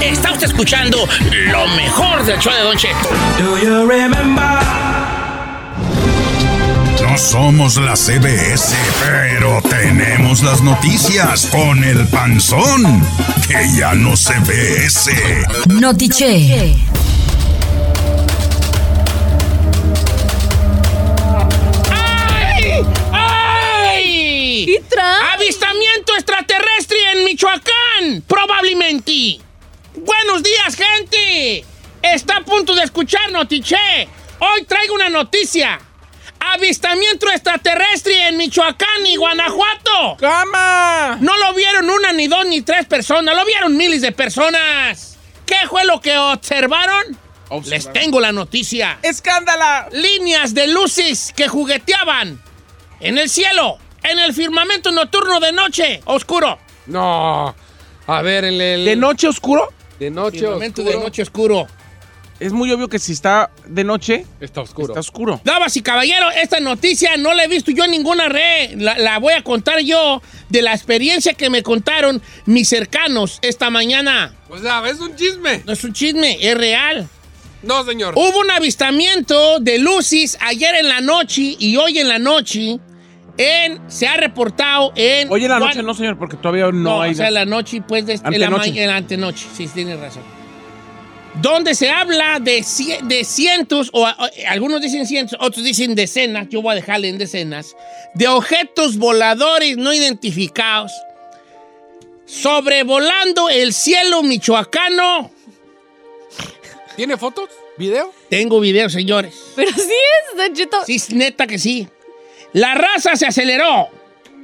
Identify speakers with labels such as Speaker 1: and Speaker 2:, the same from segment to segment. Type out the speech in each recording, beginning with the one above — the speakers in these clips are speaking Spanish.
Speaker 1: Está usted escuchando lo mejor del show de Don Cheto.
Speaker 2: No somos la CBS, pero tenemos las noticias con el panzón, que ya no se ve ese.
Speaker 3: Notiche.
Speaker 1: ¡Ay! ¡Ay!
Speaker 4: ¿Y trae?
Speaker 1: ¡Avistamiento extraterrestre en Michoacán! Probablemente. Buenos días, gente. Está a punto de escuchar Notiche. Hoy traigo una noticia. Avistamiento extraterrestre en Michoacán y Guanajuato.
Speaker 5: ¡Cama!
Speaker 1: No lo vieron una, ni dos, ni tres personas. Lo vieron miles de personas. ¿Qué fue lo que observaron? Les tengo la noticia.
Speaker 5: ¡Escándala!
Speaker 1: Líneas de luces que jugueteaban en el cielo, en el firmamento nocturno de noche, oscuro.
Speaker 6: No. A ver, en el.
Speaker 5: ¿De noche oscuro?
Speaker 6: De noche
Speaker 1: Firmamento
Speaker 6: oscuro.
Speaker 1: de noche oscuro.
Speaker 5: Es muy obvio que si está de noche,
Speaker 6: Está oscuro.
Speaker 5: está oscuro.
Speaker 1: Damas y caballeros, esta noticia no la he visto yo en ninguna red. La, la voy a contar yo de la experiencia que me contaron mis cercanos esta mañana.
Speaker 6: O sea, es un chisme.
Speaker 1: No es un chisme, es real.
Speaker 6: No, señor.
Speaker 1: Hubo un avistamiento de luces ayer en la noche y hoy en la noche. En, se ha reportado en.
Speaker 5: Hoy en la noche no, señor, porque todavía no,
Speaker 1: No,
Speaker 5: hay...
Speaker 1: o sea, la noche, pues, de, en la, ma- en la antenoche. Sí, tienes razón. Donde se habla de, cie- de cientos, o, o, algunos dicen cientos, otros dicen decenas, yo voy a dejarle en decenas, de objetos voladores no identificados sobrevolando el cielo michoacano.
Speaker 6: ¿Tiene fotos? ¿Video?
Speaker 1: Tengo video, señores.
Speaker 4: Pero sí es, Don Cheto.
Speaker 1: Sí, es neta que sí. La raza se aceleró.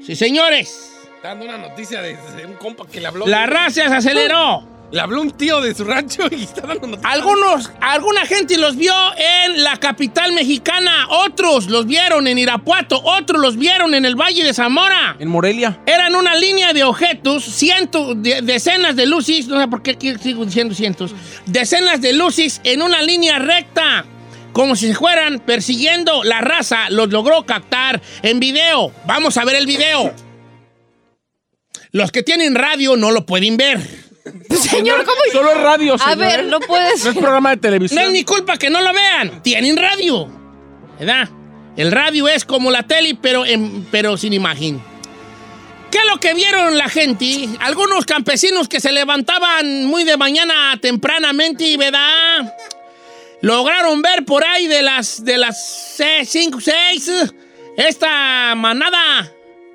Speaker 1: Sí, señores.
Speaker 6: Dando una noticia de, de un compa que le habló.
Speaker 1: La raza se aceleró.
Speaker 6: Le habló un tío de su rancho y está dando noticias.
Speaker 1: Algunos, alguna gente los vio en la capital mexicana, otros los vieron en Irapuato, otros los vieron en el Valle de Zamora.
Speaker 5: En Morelia.
Speaker 1: Eran una línea de objetos, cientos, de- decenas de luces, no sé por qué aquí sigo diciendo cientos, decenas de luces en una línea recta, como si se fueran persiguiendo. La raza los logró captar en video. Vamos a ver el video. Los que tienen radio no lo pueden ver.
Speaker 4: Señor, ¿cómo?
Speaker 5: Solo es radio,
Speaker 4: A
Speaker 5: señor.
Speaker 4: ver, no puedes.
Speaker 5: No es programa de
Speaker 1: No
Speaker 5: televisión.
Speaker 1: es mi culpa que no lo vean. Tienen radio. ¿Verdad? El radio es como la tele, pero, en- pero sin imagen. ¿Qué es lo que vieron la gente? Algunos campesinos que se levantaban muy de mañana tempranamente, ¿verdad? Lograron ver por ahí de las de las 5, 6 esta manada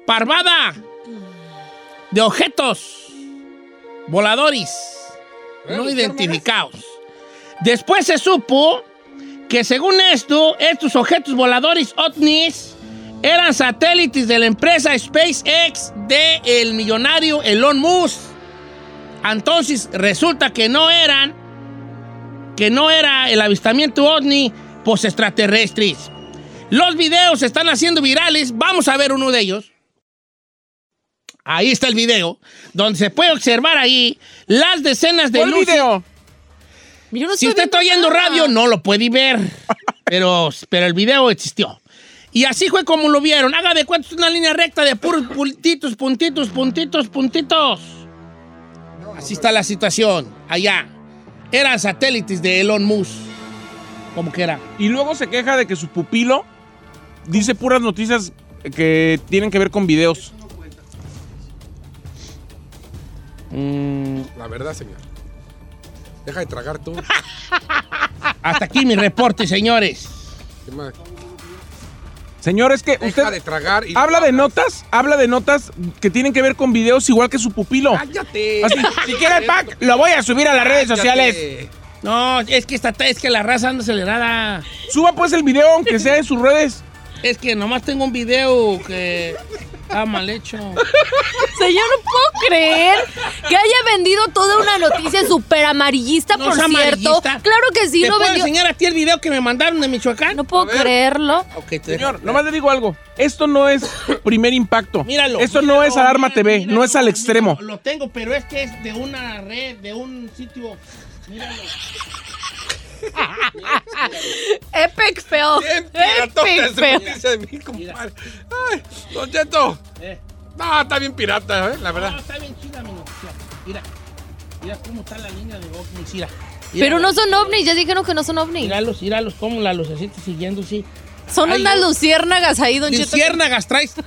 Speaker 1: parvada de objetos voladores no identificados. Después se supo que según esto, estos objetos voladores OVNIs eran satélites de la empresa SpaceX de el millonario Elon Musk. Entonces resulta que no eran, que no era el avistamiento OVNI, pues extraterrestres. Los videos se están haciendo virales. Vamos a ver uno de ellos. Ahí está el video, donde se puede observar ahí las decenas de
Speaker 5: ¿Cuál
Speaker 1: luces.
Speaker 5: video?
Speaker 4: Yo no
Speaker 1: Si
Speaker 4: estoy
Speaker 1: usted está oyendo
Speaker 4: nada.
Speaker 1: radio, no lo puede ver. Pero, pero el video existió. Y así fue como lo vieron. Haga de cuenta, es una línea recta de puros puntitos, puntitos, puntitos, puntitos. Así está la situación. Allá. Eran satélites de Elon Musk. Como que era.
Speaker 5: Y luego se queja de que su pupilo dice puras noticias que tienen que ver con videos.
Speaker 6: La verdad, señor. Deja de tragar tú.
Speaker 1: Hasta aquí mi reporte, señores.
Speaker 6: ¿Qué más?
Speaker 5: Señor, es que
Speaker 6: Deja
Speaker 5: usted
Speaker 6: de tragar y.
Speaker 5: habla de notas, habla de notas que tienen que ver con videos igual que su pupilo.
Speaker 6: ¡Cállate!
Speaker 5: Así, si quiere el pack, lo voy a subir a las redes sociales.
Speaker 1: No, es que, esta, es que la raza anda acelerada.
Speaker 5: Suba pues el video, aunque sea en sus redes.
Speaker 1: Es que nomás tengo un video que está mal hecho.
Speaker 4: Señor, no puedo creer que haya vendido toda una noticia súper amarillista,
Speaker 1: No
Speaker 4: por
Speaker 1: es
Speaker 4: cierto.
Speaker 1: amarillista.
Speaker 4: Claro que sí,
Speaker 1: ¿Te
Speaker 4: no
Speaker 1: puedo
Speaker 4: vendió.
Speaker 1: enseñar a ti el video que me mandaron de Michoacán?
Speaker 4: No puedo creerlo.
Speaker 1: Ok, te
Speaker 5: Señor, nomás le digo algo. Esto no es primer impacto.
Speaker 1: Míralo.
Speaker 5: Esto no es Alarma TV,
Speaker 1: míralo,
Speaker 5: no es al
Speaker 1: míralo.
Speaker 5: extremo.
Speaker 1: Lo tengo, pero es que es de una red, de un sitio. Míralo.
Speaker 4: Epic fail. Epic fail.
Speaker 6: de mí, compadre. Ay, Don Cheto.
Speaker 1: Eh.
Speaker 6: No, está bien pirata, ¿eh? La
Speaker 1: No,
Speaker 6: verdad.
Speaker 1: está bien chida mi noticia. Mira. Mira cómo está la línea de ovnis, mira.
Speaker 4: Pero no son ovnis, ya dijeron que no son ovnis.
Speaker 1: Míralos, míralos, cómo la lucecita siguiendo, sí.
Speaker 4: Son
Speaker 1: Ay,
Speaker 4: unas luciérnagas ahí, Don Cheto.
Speaker 1: Luciérnagas traes.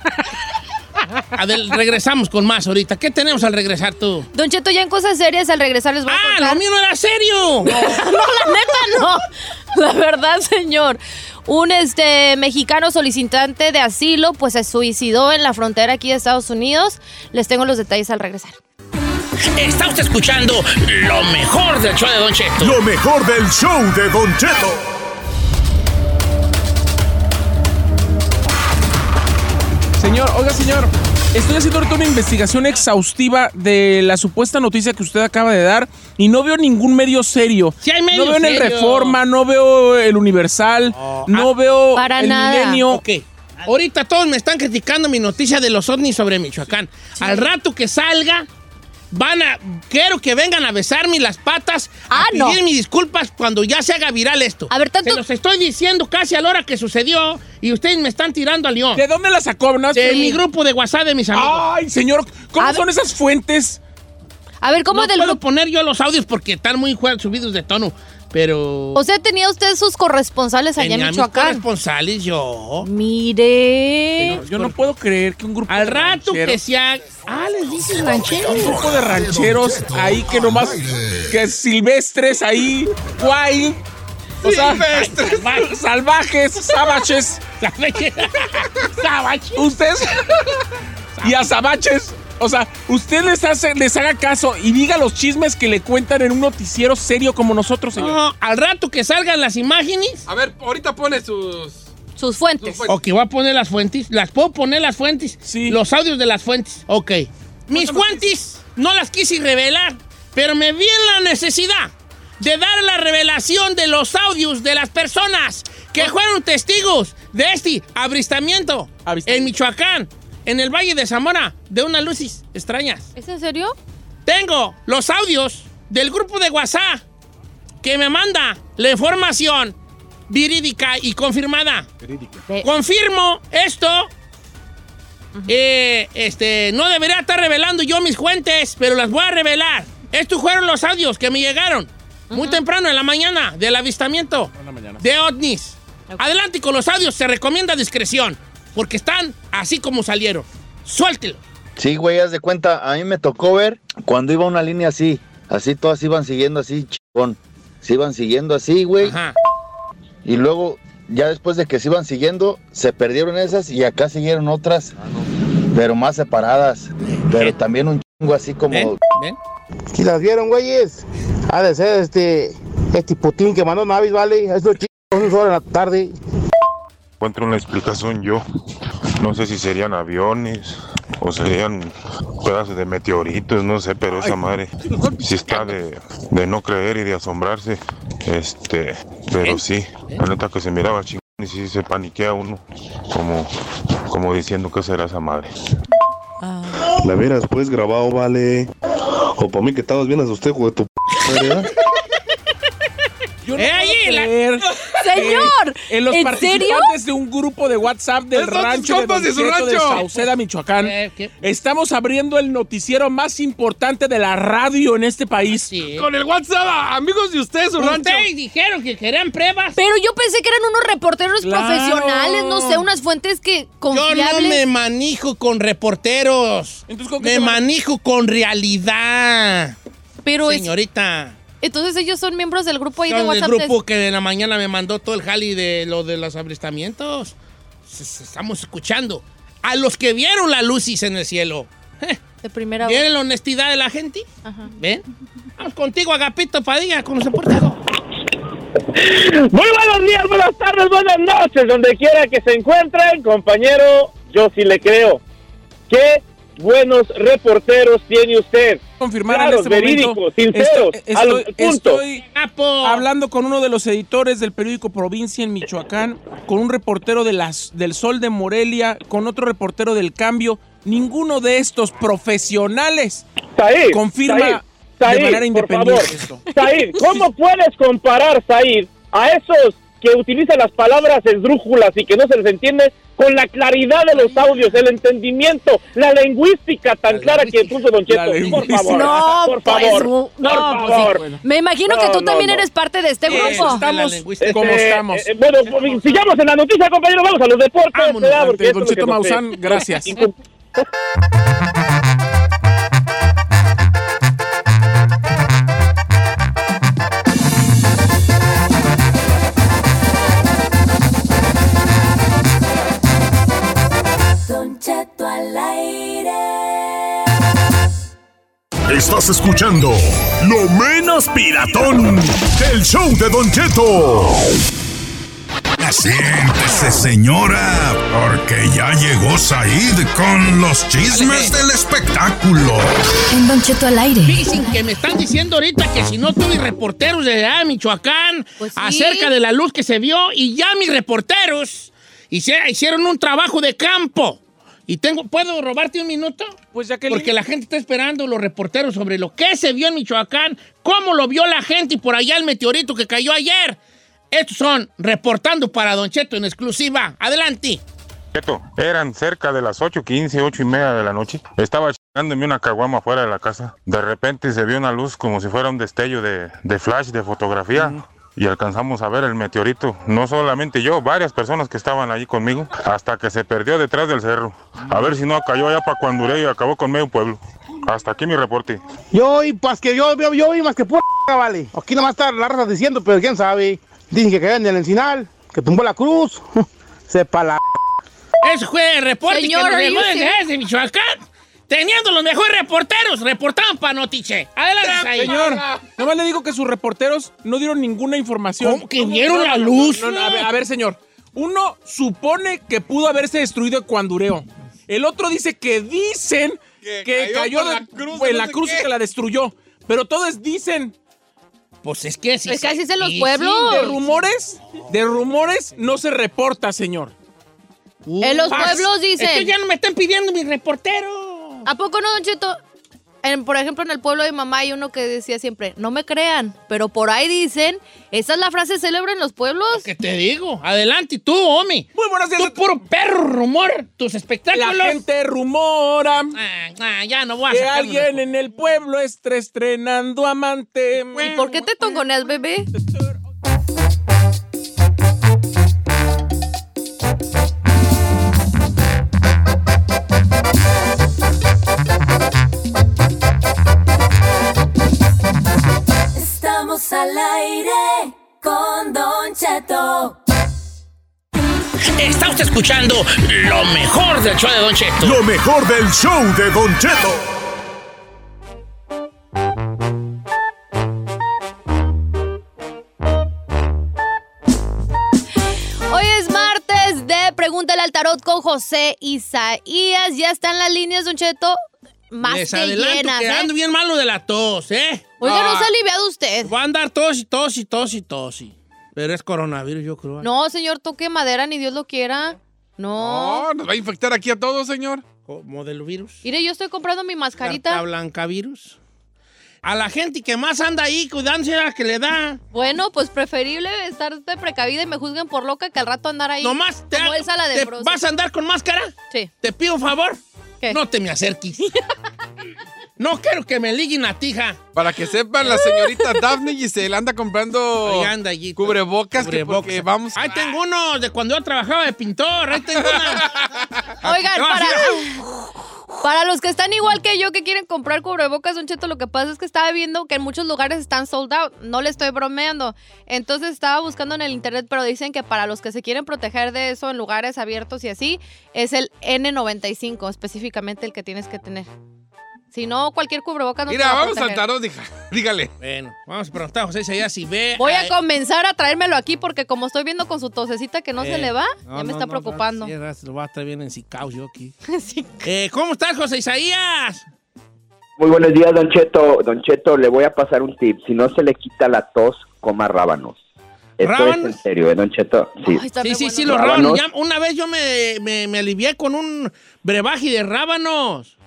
Speaker 1: A ver, regresamos con más ahorita. ¿Qué tenemos al regresar tú?
Speaker 4: Don Cheto, ya en cosas serias al regresar les voy a
Speaker 1: ¡Ah,
Speaker 4: contar.
Speaker 1: lo mío no era serio!
Speaker 4: No, la neta no. La verdad, señor. Un este mexicano solicitante de asilo pues se suicidó en la frontera aquí de Estados Unidos. Les tengo los detalles al regresar.
Speaker 1: Está usted escuchando lo mejor del show de Don Cheto.
Speaker 2: Lo mejor del show de Don Cheto.
Speaker 5: Señor, oiga, señor, estoy haciendo ahorita una investigación exhaustiva de la supuesta noticia que usted acaba de dar y no veo ningún medio serio.
Speaker 1: Sí hay medios
Speaker 5: no veo en el. Reforma, no veo el Universal, no veo
Speaker 4: Para
Speaker 5: el
Speaker 4: nada.
Speaker 5: Milenio.
Speaker 1: Ok. Ahorita todos me están criticando mi noticia de los ovnis sobre Michoacán. Al rato que salga, van a. Quiero que vengan a besarme las patas, a
Speaker 4: Ah, no.
Speaker 1: pedir mis disculpas cuando ya se haga viral esto.
Speaker 4: A ver, tanto-
Speaker 1: Se los estoy diciendo casi a la hora que sucedió y ustedes me están tirando al león.
Speaker 5: ¿De dónde la sacó? No,
Speaker 1: De mi grupo de WhatsApp de mis amigos.
Speaker 5: Ay, señor, ¿cómo
Speaker 4: A
Speaker 5: son
Speaker 4: ver.
Speaker 5: esas fuentes?
Speaker 4: A ver, ¿cómo
Speaker 1: no
Speaker 4: del
Speaker 1: puedo
Speaker 4: grupo?
Speaker 1: poner yo los audios porque están muy subidos de tono, pero.
Speaker 4: O sea, tenía usted sus corresponsales allá en
Speaker 1: mis
Speaker 4: Michoacán.
Speaker 1: corresponsales yo.
Speaker 4: Mire.
Speaker 5: Yo no puedo creer que un grupo
Speaker 1: Al
Speaker 5: de
Speaker 1: rato que
Speaker 5: rancheros-
Speaker 1: se haga. Ah, les dices ranchero.
Speaker 5: Un grupo de rancheros ahí que nomás. que silvestres ahí, wild. O sea,
Speaker 1: Salvajes.
Speaker 5: salvajes, savaches.
Speaker 1: Savage.
Speaker 5: Ustedes. y azabaches. O sea, usted les, hace, les haga caso y diga los chismes que le cuentan en un noticiero serio como nosotros, señor.
Speaker 1: No, al rato que salgan las imágenes.
Speaker 6: A ver, ahorita pone sus.
Speaker 4: Sus fuentes.
Speaker 6: Sus fuentes.
Speaker 1: Ok, voy a poner las fuentes. ¿Las puedo poner las fuentes?
Speaker 5: Sí.
Speaker 1: Los audios de las fuentes. Ok. Mis fuentes no las quise revelar, pero me vi en la necesidad de dar la revelación de los audios de las personas que fueron testigos de este abristamiento,
Speaker 5: Avistamiento.
Speaker 1: en Michoacán, en el Valle de Zamora, de unas luces extrañas.
Speaker 4: ¿Es en serio?
Speaker 1: Tengo los audios del grupo de WhatsApp que me manda la información verídica y confirmada.
Speaker 4: Ve-
Speaker 1: Confirmo esto. Eh, este, no debería estar revelando yo mis fuentes, pero las voy a revelar. Estos fueron los audios que me llegaron muy temprano en la mañana del avistamiento
Speaker 5: En la mañana.
Speaker 1: de ovnis. Adelante con los audios, se recomienda discreción, porque están así como salieron. Suéltelo.
Speaker 3: Sí, güey, haz de cuenta, a mí me tocó ver cuando iba una línea así, así todas iban siguiendo así, chingón. Se iban siguiendo así, güey,
Speaker 1: Ajá.
Speaker 3: y luego, ya después de que se iban siguiendo, se perdieron esas y acá siguieron otras, pero más separadas, pero también un chingo así como...
Speaker 1: ¿Ven? ¿Ven?
Speaker 7: Si las vieron, güeyes, ha de ser este, este Putin que mandó Navis, ¿vale? Es lo chico, un solo en la tarde.
Speaker 8: Encuentro una explicación yo. No sé si serían aviones o serían pedazos de meteoritos, no sé, pero esa madre sí está de, de no creer y de asombrarse. Este, pero sí, la neta que se miraba chingón y sí se paniquea uno, como, como diciendo que será esa madre.
Speaker 9: La hubieras pues grabado, vale. O para mí que estabas bien asustado, de tu p madre, ¿verdad?
Speaker 5: Yo no
Speaker 1: Eh,
Speaker 5: puedo
Speaker 1: ahí, la-
Speaker 4: Señor,
Speaker 5: en los
Speaker 4: ¿en
Speaker 5: participantes de un grupo de WhatsApp del rancho de,
Speaker 6: de su
Speaker 5: Cheto de
Speaker 6: rancho.
Speaker 5: Sauceda, Michoacán.
Speaker 1: Eh, ¿qué?
Speaker 5: Estamos abriendo el noticiero más importante de la radio en este país.
Speaker 1: Sí.
Speaker 6: Con el WhatsApp, amigos de ustedes, su rancho.
Speaker 1: Ustedes dijeron que querían pruebas.
Speaker 4: pero yo pensé que eran unos reporteros
Speaker 5: Claro.
Speaker 4: profesionales, no sé, unas fuentes que
Speaker 1: Yo
Speaker 4: confiables.
Speaker 1: no me manejo con reporteros.
Speaker 5: Entonces, ¿con qué
Speaker 1: me
Speaker 5: se man-
Speaker 1: manejo con realidad.
Speaker 4: Pero es-
Speaker 1: Señorita.
Speaker 4: Entonces ellos son miembros del grupo ahí de
Speaker 1: Son el
Speaker 4: WhatsApp.
Speaker 1: grupo que en la mañana me mandó todo el jali de lo de los abristamientos. S- s- Estamos escuchando. A los que vieron la lucis en el cielo. Eh,
Speaker 4: de primera voz.
Speaker 1: ¿Vieron la honestidad de la gente?
Speaker 4: Ajá.
Speaker 1: ¿Ven? Vamos contigo, Agapito Padilla, con los portado.
Speaker 10: Muy buenos días, buenas tardes, buenas noches, donde quiera que se encuentren, compañero, yo sí le creo. Qué buenos reporteros tiene usted.
Speaker 5: confirmar
Speaker 10: Claros,
Speaker 5: en este momento.
Speaker 10: verídicos, sinceros,
Speaker 5: Estoy-
Speaker 10: a lo-
Speaker 5: estoy-
Speaker 10: punto.
Speaker 5: estoy
Speaker 1: ¡Capo!
Speaker 5: hablando con uno de los editores del periódico Provincia en Michoacán, con un reportero de las, del Sol de Morelia, con otro reportero del Cambio. Ninguno de estos profesionales
Speaker 10: Said,
Speaker 5: confirma
Speaker 10: Said,
Speaker 5: de manera
Speaker 10: por
Speaker 5: independiente
Speaker 10: favor.
Speaker 5: esto.
Speaker 10: Said, ¿cómo puedes comparar, Said, a esos que utiliza las palabras esdrújulas y que no se les entiende con la claridad de los audios, el entendimiento, la lingüística tan clara que puso Don Cheto. Por favor,
Speaker 4: No,
Speaker 10: por
Speaker 4: pues,
Speaker 10: favor,
Speaker 4: no,
Speaker 10: por
Speaker 4: pues,
Speaker 10: favor.
Speaker 4: sí. Me imagino que tú
Speaker 10: no,
Speaker 4: también
Speaker 10: no.
Speaker 4: eres parte de este grupo.
Speaker 1: está la
Speaker 5: Estamos como
Speaker 10: Este,
Speaker 5: estamos.
Speaker 10: eh, bueno, pues, sigamos en la noticia, compañero. Vamos a los deportes.
Speaker 1: Vámonos,
Speaker 10: ¿verdad? Porque
Speaker 5: Don Cheto Maussan, gracias.
Speaker 2: Estás escuchando Lo Menos Piratón del show de Don Cheto. Siéntese, señora, porque ya llegó Said con los chismes del espectáculo.
Speaker 11: En Don Cheto al aire.
Speaker 1: Dicen que me están diciendo ahorita que si no tuve reporteros de allá de Michoacán
Speaker 4: Pues sí.
Speaker 1: acerca de la luz que se vio y ya mis reporteros hicieron un trabajo de campo. Y tengo, ¿puedo robarte un minuto?
Speaker 5: Pues ya que
Speaker 1: Porque la gente está esperando los reporteros sobre lo que se vio en Michoacán, cómo lo vio la gente y por allá el meteorito que cayó ayer. Estos son reportando para Don Cheto en exclusiva. Adelante.
Speaker 8: Cheto, eran cerca de las 8.15, 8 y media de la noche. Estaba chingándome una caguama afuera de la casa. De repente se vio una luz como si fuera un destello de, de flash, de fotografía. Y alcanzamos a ver el meteorito. No solamente yo, varias personas que estaban allí conmigo. Hasta que se perdió detrás del cerro. A ver si no cayó allá para Cuanduré y acabó con medio pueblo. Hasta aquí mi reporte.
Speaker 7: Yo, y pues que yo, yo, yo, y más que pura vale. Aquí nomás está la raza diciendo, pero quién sabe. Dicen que cayó en el encinal, que tumbó la cruz. Sepa la.
Speaker 1: Ese fue el reporte
Speaker 4: Señor,
Speaker 1: que nos desde Michoacán. Teniendo los mejores reporteros, reportaban para Notiche. Adelante, Said.
Speaker 5: Señor, nomás le digo que sus reporteros no dieron ninguna información.
Speaker 1: ¿Cómo que vieron la luz?
Speaker 5: No, no, a, ver, a ver, señor. Uno supone que pudo haberse destruido el cuandureo. El otro dice que dicen que,
Speaker 6: Que
Speaker 5: cayó,
Speaker 6: cayó por
Speaker 5: de-
Speaker 6: la cruz,
Speaker 5: en
Speaker 6: no
Speaker 5: la cruz y que la destruyó. Pero todos dicen
Speaker 1: Pues es que sí.
Speaker 4: Es que así es en los pueblos.
Speaker 5: de rumores, de rumores no se reporta, señor.
Speaker 4: En los
Speaker 1: Paz.
Speaker 4: pueblos dicen.
Speaker 1: Es que ya no me están pidiendo mi reportero.
Speaker 4: ¿A poco no, Don Cheto? En- por ejemplo, en el pueblo de mi mamá hay uno que decía siempre, no me crean, pero por ahí dicen, esa es la frase célebre en los pueblos.
Speaker 1: ¿Qué te digo? Adelante, tú, Omi.
Speaker 5: Muy buenos días.
Speaker 1: Tú, puro perro rumor, tus espectáculos.
Speaker 5: La gente rumora
Speaker 1: Ah, ah, ya no voy a
Speaker 5: que alguien en el pueblo está estrenando amante.
Speaker 4: ¿Y por qué te tongoneas, bebé?
Speaker 1: Escuchando lo mejor del show de Don Cheto.
Speaker 2: Lo mejor del show de Don Cheto.
Speaker 4: Hoy es martes de Pregúntale al Tarot con José Isaías. Ya están las líneas, Don Cheto, más
Speaker 1: Les
Speaker 4: que llenas,
Speaker 1: que
Speaker 4: ¿eh?
Speaker 1: ando bien malo de la tos, ¿eh?
Speaker 4: Oiga, no
Speaker 1: Ah,
Speaker 4: se ha aliviado usted.
Speaker 1: Va a andar tos y tos y tos y tos. y- Pero es coronavirus, yo creo.
Speaker 4: No, señor, toque madera, ni Dios lo quiera. No.
Speaker 6: No, nos va a infectar aquí a todos, señor.
Speaker 1: Modelo virus.
Speaker 4: Mire, yo estoy comprando mi mascarita.
Speaker 1: blanca virus. A la gente que más anda ahí cuidándose a la que le da.
Speaker 4: Bueno, pues preferible estar de precavida y me juzguen por loca que al rato andar ahí.
Speaker 1: Nomás te,
Speaker 4: como Elsa la de
Speaker 1: te- vas a andar con máscara.
Speaker 4: Sí.
Speaker 1: Te pido un favor.
Speaker 4: ¿Qué?
Speaker 1: No te me acerques. no quiero que me liguen a tija.
Speaker 6: Para que sepan, la señorita Daphne Giselle anda comprando
Speaker 1: Ahí anda allí.
Speaker 6: cubrebocas, que
Speaker 1: Cubrebocas.
Speaker 6: porque vamos...
Speaker 1: Ahí tengo uno de cuando yo trabajaba de pintor. Ahí tengo una.
Speaker 4: Oigan,
Speaker 1: No,
Speaker 4: para, para los que están igual que yo que quieren comprar cubrebocas, Don Cheto, lo que pasa es que estaba viendo que en muchos lugares están sold out. No le estoy bromeando. Entonces estaba buscando en el internet, pero dicen que para los que se quieren proteger de eso en lugares abiertos y así, es el N95, específicamente el que tienes que tener. Si no, cualquier cubrebocas no te
Speaker 6: Mira,
Speaker 4: va a
Speaker 6: vamos al
Speaker 4: proteger.
Speaker 6: tarot, dija- dígale.
Speaker 1: Bueno, vamos a preguntar a José Isaías si ve.
Speaker 4: Voy a comenzar a traérmelo aquí porque como estoy viendo con su tosecita que no se
Speaker 1: eh,
Speaker 4: le va,
Speaker 1: no,
Speaker 4: ya me
Speaker 1: no,
Speaker 4: está
Speaker 1: no,
Speaker 4: preocupando.
Speaker 1: Sí, lo va a estar bien encicado yo aquí.
Speaker 4: Sí.
Speaker 1: Eh, ¿Cómo estás, José Isaías?
Speaker 12: Muy buenos días, Don Cheto. Don Cheto, le voy a pasar un tip. Si no se le quita la tos, coma rábanos. Esto
Speaker 1: ¿Rábanos?
Speaker 12: es en serio, ¿eh, Don Cheto? Sí.
Speaker 4: Ay, está
Speaker 1: Sí,
Speaker 4: re
Speaker 1: sí,
Speaker 4: bueno.
Speaker 1: sí, los
Speaker 12: Rábanos.
Speaker 1: rábanos. Ya una vez yo me, me, me alivié con un brebaje de rábanos.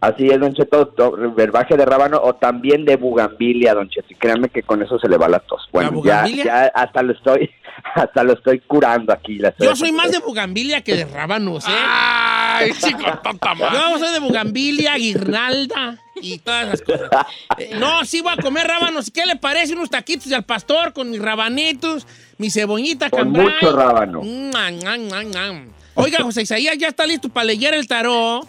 Speaker 12: Así es, Don Cheto, to- verbaje de rábano o también de bugambilia, Don Cheto. Y créanme que con eso se le va la tos. Bueno, ya, ya hasta lo estoy, hasta lo estoy curando aquí. la
Speaker 1: Yo soy más de bugambilia que de rábanos, ¿eh?
Speaker 6: Ay, chico.
Speaker 1: Yo soy de bugambilia, guirnalda y todas esas cosas. Eh, no, sí voy a comer rábanos. ¿Qué le parece unos taquitos al pastor con mis rabanitos, mi cebollita
Speaker 12: Con
Speaker 1: cambray?
Speaker 12: mucho rábano.
Speaker 1: Mm. Oiga, José Isaías, ya está listo para leer el tarot.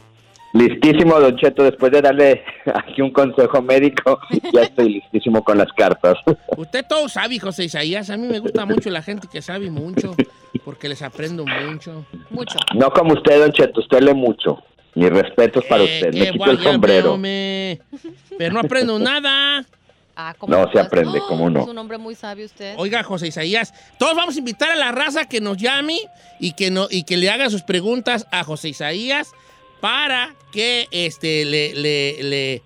Speaker 12: Listísimo, Don Cheto, después de darle aquí un consejo médico, ya estoy listísimo con las cartas.
Speaker 1: Usted todo sabe, José Isaías. A mí me gusta mucho la gente que sabe mucho, porque les aprendo mucho.
Speaker 4: Mucho.
Speaker 12: No como usted, Don Cheto, usted lee mucho. Mis respetos para
Speaker 1: Eh,
Speaker 12: usted. Me quito el sombrero.
Speaker 1: Pero no aprendo nada.
Speaker 4: Ah, ¿cómo
Speaker 12: No,
Speaker 4: no
Speaker 12: se aprende,
Speaker 4: Oh,
Speaker 12: ¿cómo no?
Speaker 4: Es un hombre muy sabio usted.
Speaker 1: Oiga, José Isaías, todos vamos a invitar a la raza que nos llame y que, no, y que le haga sus preguntas a José Isaías para que este, le, le, le-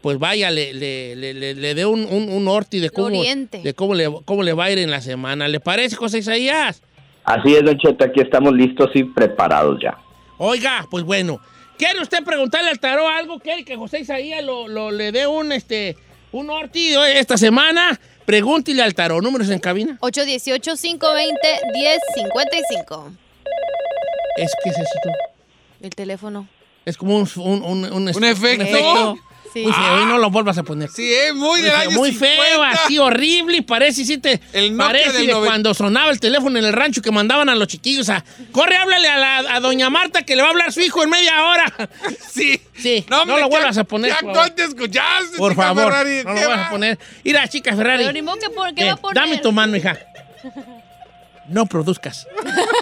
Speaker 1: pues vaya, le, le, le, le- le dé un, un, un orti de cómo,
Speaker 4: oriente.
Speaker 1: de cómo le, cómo le va a ir en la semana. ¿Le parece, José Isaías?
Speaker 12: Así es, Don Cheto, aquí estamos listos y preparados ya.
Speaker 1: Oiga, pues bueno, ¿quiere usted preguntarle al tarot algo? ¿Quiere que José Isaías lo, lo- le dé un, este, un orti esta semana? Pregúntele al tarot. ¿Números en cabina?
Speaker 4: 818-520-1055.
Speaker 1: Es que es eso tú.
Speaker 4: El teléfono.
Speaker 1: Es como un, un, un, un-
Speaker 6: ¿Un efecto?
Speaker 4: Sí.
Speaker 1: Muy feo, y no lo vuelvas a poner.
Speaker 6: Sí, eh, muy del
Speaker 1: feo,
Speaker 6: año
Speaker 1: muy feo,
Speaker 6: 50.
Speaker 1: así horrible, y parece, sí te,
Speaker 6: El
Speaker 1: parece de
Speaker 6: noven-
Speaker 1: cuando sonaba el teléfono en el rancho que mandaban a los chiquillos a, corre, háblale a, la, a doña Marta que le va a hablar su hijo en media hora.
Speaker 6: Sí.
Speaker 1: Sí, no,
Speaker 6: hombre,
Speaker 1: lo vuelvas a poner.
Speaker 6: Ya
Speaker 1: por favor.
Speaker 6: ¿cuánto escuchaste,
Speaker 1: Por
Speaker 6: chica
Speaker 1: favor,
Speaker 6: Ferrari?
Speaker 1: no lo
Speaker 6: ¿Qué
Speaker 1: vuelvas
Speaker 6: va?
Speaker 1: a poner. Mira, chica Ferrari,
Speaker 4: Pero ni modo que por, ¿qué
Speaker 1: eh,
Speaker 4: va a poner?
Speaker 1: dame tu mano, hija. No produzcas.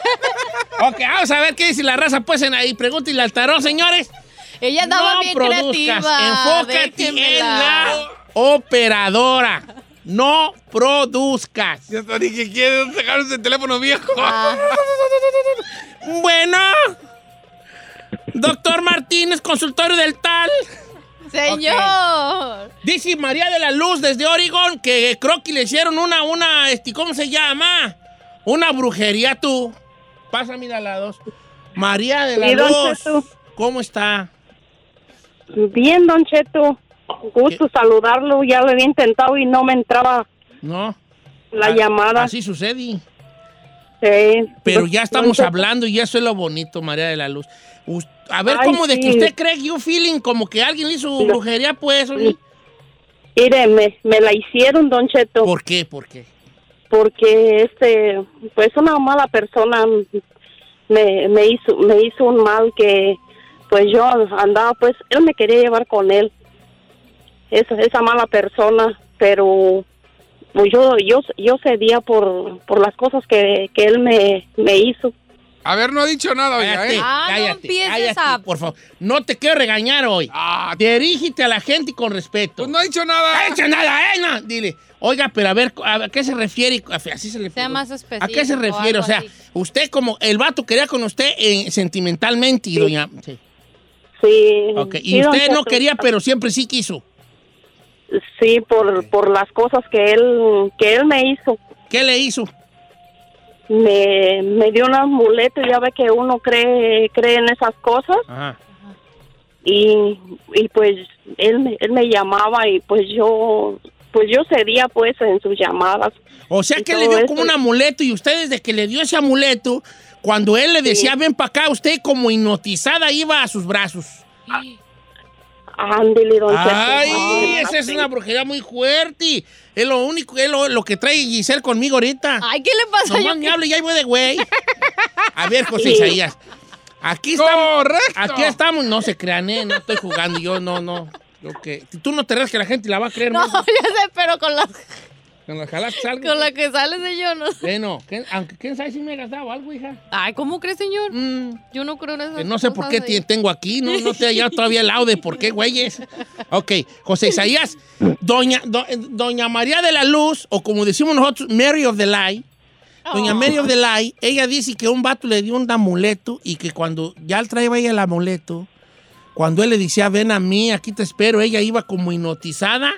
Speaker 1: ok, vamos a ver qué dice la raza, pues, en ahí. Pregúntale al tarot, señores.
Speaker 4: Ella andaba
Speaker 1: no
Speaker 4: bien
Speaker 1: produzcas,
Speaker 4: creativa.
Speaker 1: enfócate en
Speaker 4: déjenmela.
Speaker 1: la operadora. No produzcas.
Speaker 6: Ya está, ni que quiere sacar ese teléfono viejo.
Speaker 4: Ah,
Speaker 1: Bueno, doctor Martínez, consultorio del tal.
Speaker 4: señor.
Speaker 1: Dice María de la Luz desde Oregon que creo que le hicieron una, una, este, ¿cómo se llama? Una brujería tú. Pásame a la dos. María de la Luz. ¿Cómo está?
Speaker 13: Bien, Don Cheto. Gusto saludarlo. Ya lo había intentado y no me entraba
Speaker 1: No.
Speaker 13: la llamada.
Speaker 1: Así sucede.
Speaker 13: Sí.
Speaker 1: Pero ya estamos hablando y eso es lo bonito, María de la Luz. A ver,
Speaker 13: Ay,
Speaker 1: ¿cómo de que usted cree que un feeling como que alguien le hizo brujería, pues?
Speaker 13: Mire, me, me la hicieron, Don Cheto.
Speaker 1: ¿Por qué? ¿Por qué?
Speaker 13: Porque, este, pues una mala persona me, me hizo me hizo un mal que, pues yo andaba, pues, él me quería llevar con él. Esa, esa mala persona, pero pues yo yo yo cedía por por las cosas que, que él me, me hizo.
Speaker 6: A ver, no ha dicho nada, oiga,
Speaker 1: Cállate,
Speaker 6: ¿eh?
Speaker 4: Ah, no
Speaker 1: cállate,
Speaker 4: empieces
Speaker 1: cállate,
Speaker 4: a-
Speaker 1: por favor. No te quiero regañar hoy.
Speaker 6: Ah,
Speaker 1: Dirígete a la gente con respeto.
Speaker 6: pues no ha dicho nada.
Speaker 1: ¡No ha hecho nada, eh! No. Dile, oiga, pero a ver, ¿a qué se refiere? Así se le
Speaker 4: Sea más
Speaker 1: ¿A
Speaker 4: específico.
Speaker 1: qué se refiere? O sea,
Speaker 4: así.
Speaker 1: usted como, el vato quería con usted eh, sentimentalmente y doña... Sí.
Speaker 13: Sí.
Speaker 1: Ok,
Speaker 13: sí,
Speaker 1: Y usted no quería, pero siempre sí quiso.
Speaker 13: Sí, por, por las cosas que él que él me hizo.
Speaker 1: ¿Qué le hizo?
Speaker 13: Me, me dio un amuleto, ya ve que uno cree cree en esas cosas
Speaker 1: Ajá.
Speaker 13: y, y pues él me, él me llamaba y pues yo pues yo cedía pues en sus llamadas.
Speaker 1: O sea que le dio como un amuleto y usted desde que le dio ese amuleto, cuando él le decía ven para acá, usted como hipnotizada iba a sus brazos.
Speaker 13: Ándele, don.
Speaker 1: Ay,
Speaker 13: Ay,
Speaker 1: esa es una brujería muy fuerte. Es lo único, es lo, lo que trae Giselle conmigo ahorita.
Speaker 4: Ay, ¿qué le pasa?
Speaker 1: Nomás
Speaker 4: Yo
Speaker 1: me hable y ahí voy de güey. A ver, José. Isaías. Aquí estamos.
Speaker 6: Correcto.
Speaker 1: Aquí estamos. No se crean, ¿eh? No estoy jugando. Yo no, no. Lo que, tú no te creas que la gente la va a creer.
Speaker 4: No,
Speaker 1: ¿no?
Speaker 4: ya sé, pero con la,
Speaker 1: Con la
Speaker 4: con que sale yo, no sé.
Speaker 1: Bueno, ¿quién- aunque quién sabe si me he gastado algo, hija.
Speaker 4: Ay, ¿cómo crees, señor?
Speaker 1: Mm,
Speaker 4: Yo no creo en
Speaker 1: que no sé por qué
Speaker 4: ahí.
Speaker 1: te- tengo aquí. No, no te he hallado todavía el audio de por qué, güeyes. Ok, José Isaías. Doña, do- doña María de la Luz, o como decimos nosotros, Mary of the Light. Doña. Mary of the Light, ella dice que un vato le dio un amuleto y que cuando ya traía ella el amuleto, cuando él le decía, ven a mí, aquí te espero, ella iba como hipnotizada,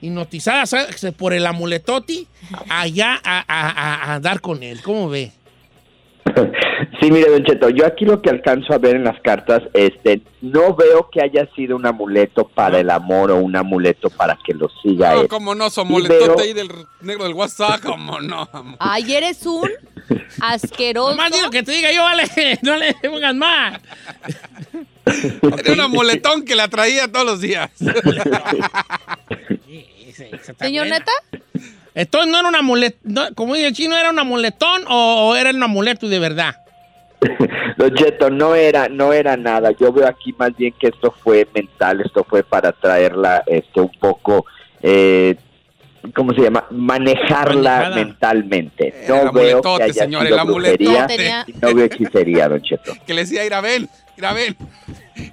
Speaker 1: hipnotizada ¿sabes? por el amuletoti, allá a, a- a- a dar con él. ¿Cómo ve?
Speaker 12: Sí, mire, Don Cheto, yo aquí lo que alcanzo a ver en las cartas, este, no veo que haya sido un amuleto para el amor o un amuleto para que lo siga
Speaker 6: No,
Speaker 12: él.
Speaker 6: como no, su
Speaker 12: veo-
Speaker 6: ahí del negro del WhatsApp, como no.
Speaker 4: Ay, eres un asqueroso.
Speaker 1: Más digo que te diga yo, vale, no le pongas más.
Speaker 6: Era un amuletón que la traía todos los días.
Speaker 4: Señor Neta,
Speaker 1: Entonces no era un amuleto, como dice el chino, ¿era un amuletón o, o era un amuleto de verdad?
Speaker 12: Don Cheto, no era, no era nada. Yo veo aquí más bien que esto fue mental, esto fue para traerla, este, un poco, eh, ¿cómo se llama? Manejarla
Speaker 6: Manejada.
Speaker 12: mentalmente.
Speaker 6: El
Speaker 12: No veo que
Speaker 6: amuletote,
Speaker 12: haya
Speaker 6: señor,
Speaker 12: sido
Speaker 6: el
Speaker 12: brujería no veo hechicería, Don Cheto.
Speaker 6: Que le decía, ir a ver, ir a ver.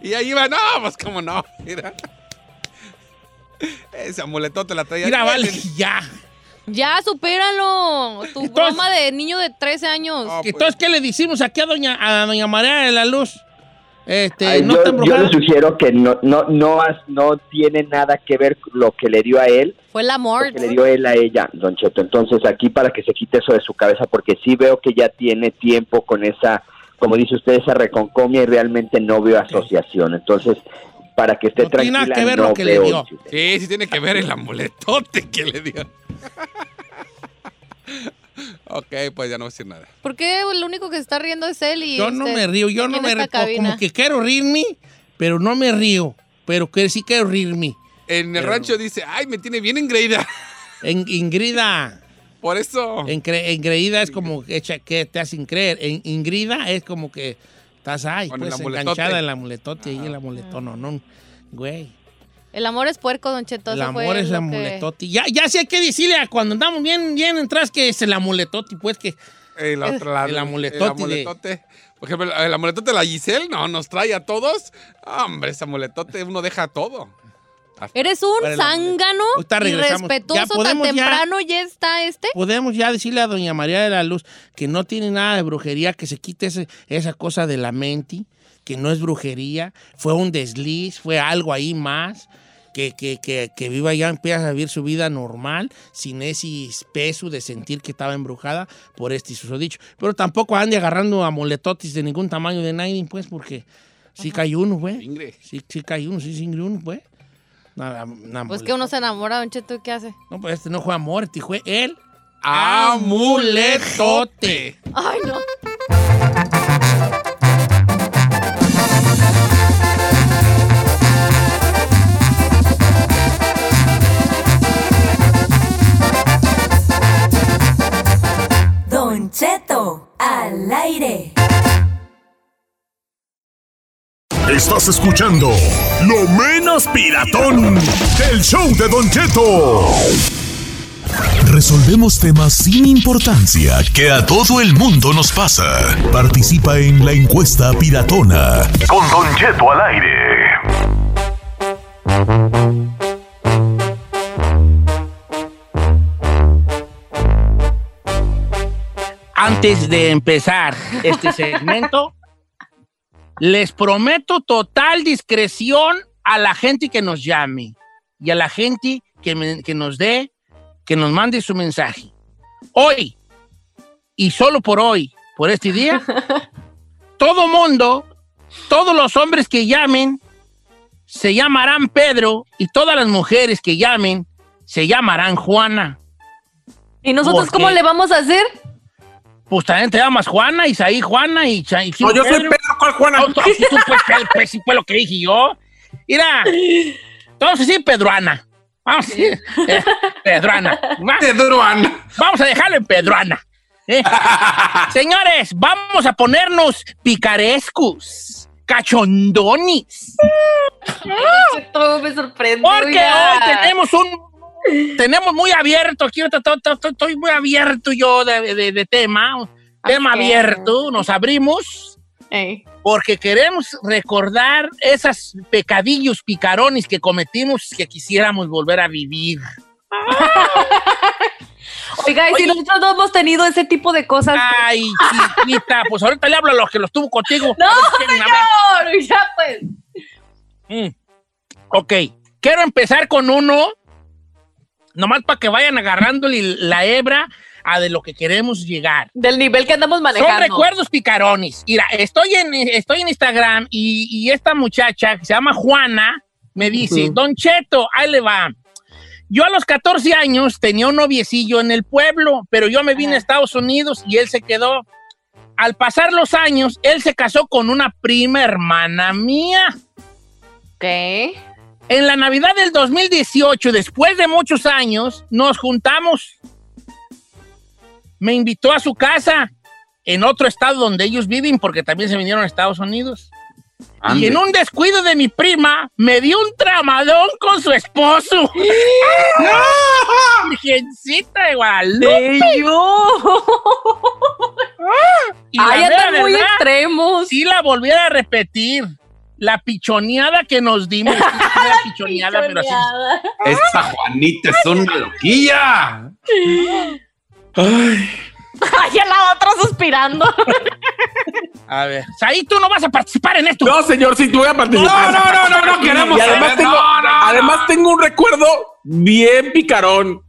Speaker 6: Y ahí iba, no, pues cómo no. Mira. Ese amuletote la traía.
Speaker 1: Mira, vale, ya.
Speaker 4: ya supéralo. Tu broma de niño de 13 años.
Speaker 1: Entonces, ¿qué le decimos aquí a doña, a doña María de la Luz? Este,
Speaker 12: Ay,
Speaker 1: no
Speaker 12: yo,
Speaker 1: está
Speaker 12: yo
Speaker 1: embrujada.
Speaker 12: le sugiero que no, no, no, has- no tiene nada que ver lo que le dio a él,
Speaker 4: Fue el amor.
Speaker 12: lo que le dio él a ella, Don Cheto. Entonces aquí para que se quite eso de su cabeza, porque sí veo que ya tiene tiempo con esa, como dice usted, esa reconcomia y realmente no veo asociación. Entonces, para que esté
Speaker 6: No tiene
Speaker 12: tranquila,
Speaker 6: que ver
Speaker 12: no
Speaker 6: lo que le
Speaker 12: veo
Speaker 6: dio. Sí, sí tiene que ver el amuletote que le dio. ok, pues ya no voy a decir nada.
Speaker 4: ¿Por qué el único que está riendo es él? Y
Speaker 1: Yo no
Speaker 4: usted?
Speaker 1: me río, yo no me río. Como que quiero rirme, pero no me río. Pero que sí quiero rirme.
Speaker 6: En el rancho dice, ay, me tiene bien engreída.
Speaker 1: En, Ingrida.
Speaker 6: Por eso.
Speaker 1: Engre- engreída es como que, que te hacen creer. En, Ingrida es como que estás ahí,
Speaker 6: Con el
Speaker 1: pues
Speaker 6: amuletote.
Speaker 1: enganchada en el amuletote ahí, el amuletón, no, no. Güey.
Speaker 4: El amor es puerco, Don Cheto.
Speaker 1: El amor
Speaker 4: fue
Speaker 1: es
Speaker 4: que-
Speaker 1: amuletote. Ya, ya sé qué decirle a cuando andamos bien, bien atrás que es el amuletote, pues que.
Speaker 6: El, otro lado,
Speaker 1: El amuletote
Speaker 6: el amuletote. Por ejemplo, el amuletote de la Giselle, no, nos trae a todos. Hombre, ese amuletote uno deja todo.
Speaker 4: Eres un
Speaker 1: el
Speaker 4: zángano irrespetuoso tan
Speaker 1: ya-
Speaker 4: temprano ya está este.
Speaker 1: Podemos ya decirle a doña María de la Luz que no tiene nada de brujería, que se quite ese- esa cosa de la mente, que no es brujería, fue un desliz, fue algo ahí más, que, que, que, que viva ya, empieza a vivir su vida normal, sin ese peso de sentir que estaba embrujada por este susodicho. Pero tampoco ande agarrando amuletotis de ningún tamaño de nadie, pues, porque sí cae uno, güey. Sí, sí cae uno, sí singre uno, pues. Nada, nada
Speaker 4: Pues que uno se enamora, Don Cheto, ¿y ¿qué hace?
Speaker 1: no, pues este no fue amor, este fue el
Speaker 6: amuletote.
Speaker 4: Ay, no.
Speaker 11: Don Cheto, al aire.
Speaker 2: Estás escuchando lo menos piratón del show de Don Cheto. Resolvemos temas sin importancia que a todo el mundo nos pasa. Participa en la encuesta piratona. Con Don Cheto al aire.
Speaker 1: Antes de empezar este segmento, les prometo total discreción a la gente que nos llame y a la gente que, me- que nos dé, que nos mande su mensaje. Hoy, y solo por hoy, por este día, todo mundo, todos los hombres que llamen, se llamarán Pedro y todas las mujeres que llamen, se llamarán Juana.
Speaker 4: ¿Y nosotros
Speaker 1: ¿Por
Speaker 4: cómo le vamos a hacer?
Speaker 1: Pues también te llamas Juana, Isaí Juana y Cha- y
Speaker 5: No, yo soy Pedro, ¿cuál Juana?
Speaker 1: No, tú, tú, pues, pues, sí fue lo que dije yo. Mira, vamos a decir Pedruana. Vamos a decir eh. Pedruana. Vamos a dejarlo en Pedruana. ¿eh? Señores, vamos a ponernos picarescos, cachondonis.
Speaker 4: Todo me sorprende.
Speaker 1: Porque hoy tenemos un. Tenemos muy abierto, aquí estoy muy abierto yo de, de- de tema. Tema abierto, nos abrimos. Porque queremos recordar esos pecadillos picarones que cometimos que quisiéramos volver a vivir.
Speaker 4: Oiga, y si nosotros no hemos tenido ese tipo de cosas.
Speaker 1: Ay, chiquita, pues ahorita le hablo a los que los tuvo contigo.
Speaker 4: No, señor, ya pues.
Speaker 1: Mm. Ok, quiero empezar con uno, nomás para que vayan agarrándole la hebra a de lo que queremos llegar.
Speaker 4: Del nivel que andamos
Speaker 1: Son
Speaker 4: manejando.
Speaker 1: recuerdos picarones. Mira, estoy en, estoy en Instagram y, y esta muchacha que se llama Juana me dice. Don Cheto, ahí le va. Yo a los 14 años tenía un noviecillo en el pueblo, pero yo me vine a Estados Unidos y él se quedó. Al pasar los años, él se casó con una prima hermana mía.
Speaker 4: ¿Qué?
Speaker 1: En la Navidad del 2018, después de muchos años, nos juntamos. Me invitó a su casa en otro estado donde ellos viven, porque también se vinieron a Estados Unidos.
Speaker 6: Ande.
Speaker 1: Y en un descuido de mi prima, me dio un tramadón con su esposo. Virgencita de Guadalupe. Y la
Speaker 4: Ay,
Speaker 1: mera
Speaker 4: andan muy extremos.
Speaker 1: Si la volviera a repetir, la pichoneada que nos dimos. la pichoneada, pero así.
Speaker 6: Esa Juanita es una loquilla.
Speaker 4: Ay, la otra suspirando.
Speaker 1: A ver, ahí tú no vas a participar en esto.
Speaker 5: No, señor, sí, tú voy a participar.
Speaker 6: No, no, no, no, no queremos
Speaker 5: Y además, tengo,
Speaker 6: No, no,
Speaker 5: además tengo un recuerdo bien picarón.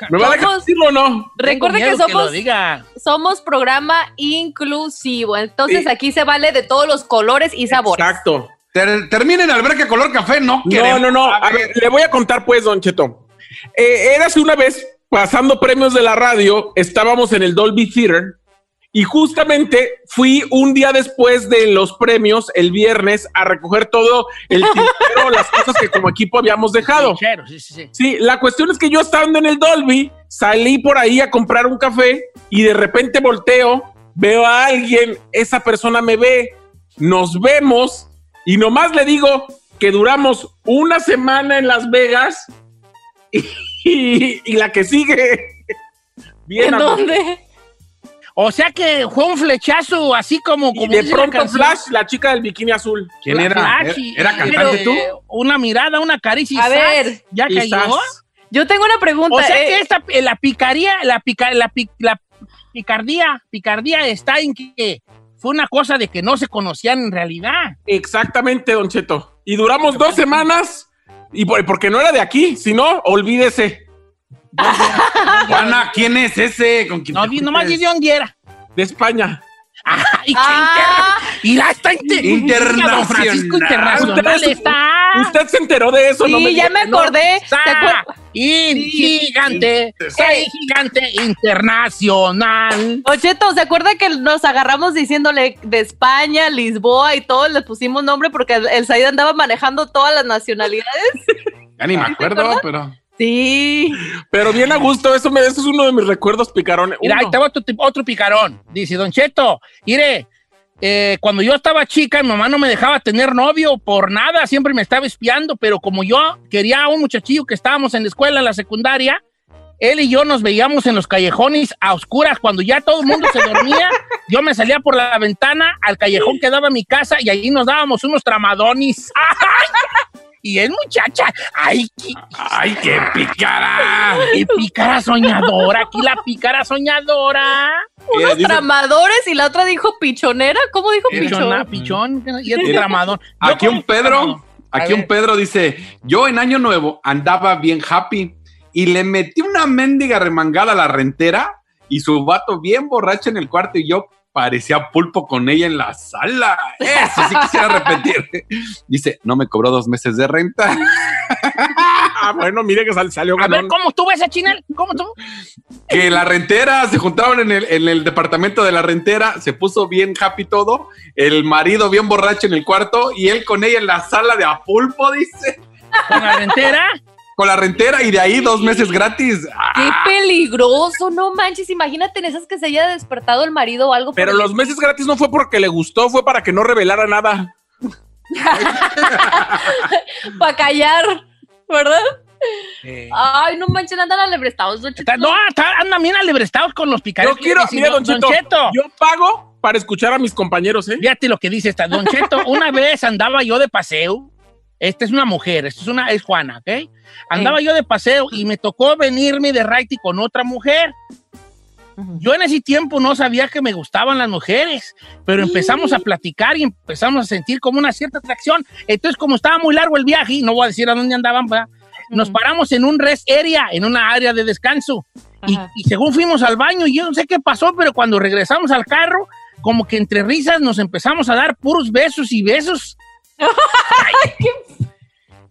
Speaker 5: ¿Me va a dejar decirlo o no?
Speaker 4: Recuerde que
Speaker 1: que
Speaker 4: somos,
Speaker 1: diga.
Speaker 4: somos programa inclusivo. Entonces
Speaker 5: Sí.
Speaker 4: aquí se vale de todos los colores y sabores.
Speaker 5: Exacto.
Speaker 6: Ter- terminen alberca color café, no
Speaker 5: No,
Speaker 6: queremos.
Speaker 5: no, no. A ver, le voy a contar pues, Don Cheto. Eh, érase una vez, pasando premios de la radio, estábamos en el Dolby Theater y justamente fui un día después de los premios, el viernes, a recoger todo el tintero, las cosas que como equipo habíamos dejado.
Speaker 1: Sí, sí, sí.
Speaker 5: Sí, la cuestión es que yo estando en el Dolby, salí por ahí a comprar un café y de repente volteo, veo a alguien, esa persona me ve, nos vemos y nomás le digo que duramos una semana en Las Vegas y, y- y la que sigue. Bien,
Speaker 4: ¿En dónde?
Speaker 1: O sea que fue un flechazo así como.
Speaker 5: Y
Speaker 1: como
Speaker 5: de
Speaker 1: la
Speaker 5: pronto
Speaker 1: canción.
Speaker 5: Flash, la chica del bikini azul.
Speaker 6: ¿Quién era?
Speaker 1: Flash
Speaker 6: ¿Era,
Speaker 1: y-
Speaker 6: era
Speaker 1: y-
Speaker 6: cantante tú?
Speaker 1: eh, Una mirada, una caricia. y
Speaker 4: A ver.
Speaker 1: ¿Ya cayó?
Speaker 4: Yo tengo una pregunta.
Speaker 1: O sea
Speaker 4: eh,
Speaker 1: que esta, eh, la picaría, la, pica, la, pi- la picardía, picardía está en que fue una cosa de que no se conocían en realidad.
Speaker 5: Exactamente, Don Cheto. Y duramos dos semanas y por- porque no era de aquí, si no, olvídese.
Speaker 6: Juana, ¿quién es ese? ¿Con quién
Speaker 1: No,
Speaker 6: te
Speaker 1: di- nomás di de dónde era.
Speaker 5: De España.
Speaker 1: Ay, qué
Speaker 4: Ah.
Speaker 1: inter- Mira, está inter-
Speaker 6: Internacional.
Speaker 1: Don Francisco Internacional
Speaker 5: Usted-
Speaker 1: está.
Speaker 5: Usted se enteró de eso,
Speaker 4: sí,
Speaker 5: no me
Speaker 4: ya me
Speaker 5: no.
Speaker 4: acordé. ¿Te
Speaker 1: Está in- gigante, soy gigante internacional.
Speaker 4: Ocheto, ¿se acuerda que nos agarramos diciéndole de España, Lisboa y todo? Le pusimos nombre porque el, el Said andaba manejando todas las nacionalidades.
Speaker 6: Ya ni me
Speaker 4: ¿Sí te
Speaker 6: acuerdo, pero.
Speaker 4: Sí.
Speaker 5: Pero bien a gusto, eso, me, eso es uno de mis recuerdos picarones.
Speaker 1: Mira, ahí
Speaker 5: Uno.
Speaker 1: te va otro, otro picarón. Dice, Don Cheto, mire, eh, cuando yo estaba chica, mi mamá no me dejaba tener novio por nada, siempre me estaba espiando, pero como yo quería a un muchachillo que estábamos en la escuela, en la secundaria, él y yo nos veíamos en los callejones a oscuras. Cuando ya todo el mundo se dormía, yo me salía por la ventana al callejón que daba mi casa y allí nos dábamos unos tramadonis. Y es muchacha, ay, qué,
Speaker 6: ¡Ay, qué picara!
Speaker 1: qué pícara soñadora, aquí la pícara soñadora.
Speaker 4: Unos
Speaker 5: dice-
Speaker 4: tramadores y la otra dijo pichonera. ¿Cómo dijo
Speaker 1: Pichona,
Speaker 4: pichón?
Speaker 1: pichón, y el tramadón. Yo
Speaker 6: Aquí un. Pedro, aquí
Speaker 1: A
Speaker 6: un. Pedro dice, yo en Año Nuevo andaba bien happy y le metí una mendiga remangada a la rentera y su vato bien borracho en el cuarto y yo parecía pulpo con ella en la sala. Eso sí quisiera repetir. Dice, no me cobró dos meses de renta.
Speaker 5: Ah, bueno, mire que sal- salió
Speaker 1: A ver,
Speaker 5: ganón.
Speaker 1: ¿cómo tú ves a Chinel? ¿Cómo tú?
Speaker 6: Que la rentera, se juntaban en el, en el departamento de la rentera, se puso bien happy todo, el marido bien borracho en el cuarto y él con ella en la sala de a pulpo, dice,
Speaker 1: Con la rentera.
Speaker 6: Con la rentera y de ahí dos meses gratis.
Speaker 4: Qué
Speaker 6: Ah,
Speaker 4: peligroso, no manches. Imagínate en esas que se haya despertado el marido o algo.
Speaker 5: Pero
Speaker 4: el-
Speaker 5: los meses gratis no fue porque le gustó, fue para que no revelara nada.
Speaker 4: Para callar, ¿verdad?
Speaker 1: Eh,
Speaker 4: Ay, no manches, andan alebrestados. Don Cheto.
Speaker 1: no, andan bien alebrestados con los picares.
Speaker 5: Yo quiero,
Speaker 1: Sí,
Speaker 5: mire, Don Cheto,
Speaker 1: Cheto,
Speaker 5: yo pago para escuchar a mis compañeros, ¿eh?
Speaker 1: fíjate lo que dice esta. Don Cheto, una vez andaba yo de paseo. Esta es una mujer, esta es una, es Juana, ¿ok? Andaba yo de paseo y me tocó venirme de raite con otra mujer. Yo en ese tiempo no sabía que me gustaban las mujeres, pero empezamos a platicar y empezamos a sentir como una cierta atracción. Entonces, como estaba muy largo el viaje, y no voy a decir a dónde andaban, ¿verdad? nos paramos en un rest area, en una área de descanso. Y, y según fuimos al baño, yo no sé qué pasó, pero cuando regresamos al carro, como que entre risas nos empezamos a dar puros besos y besos.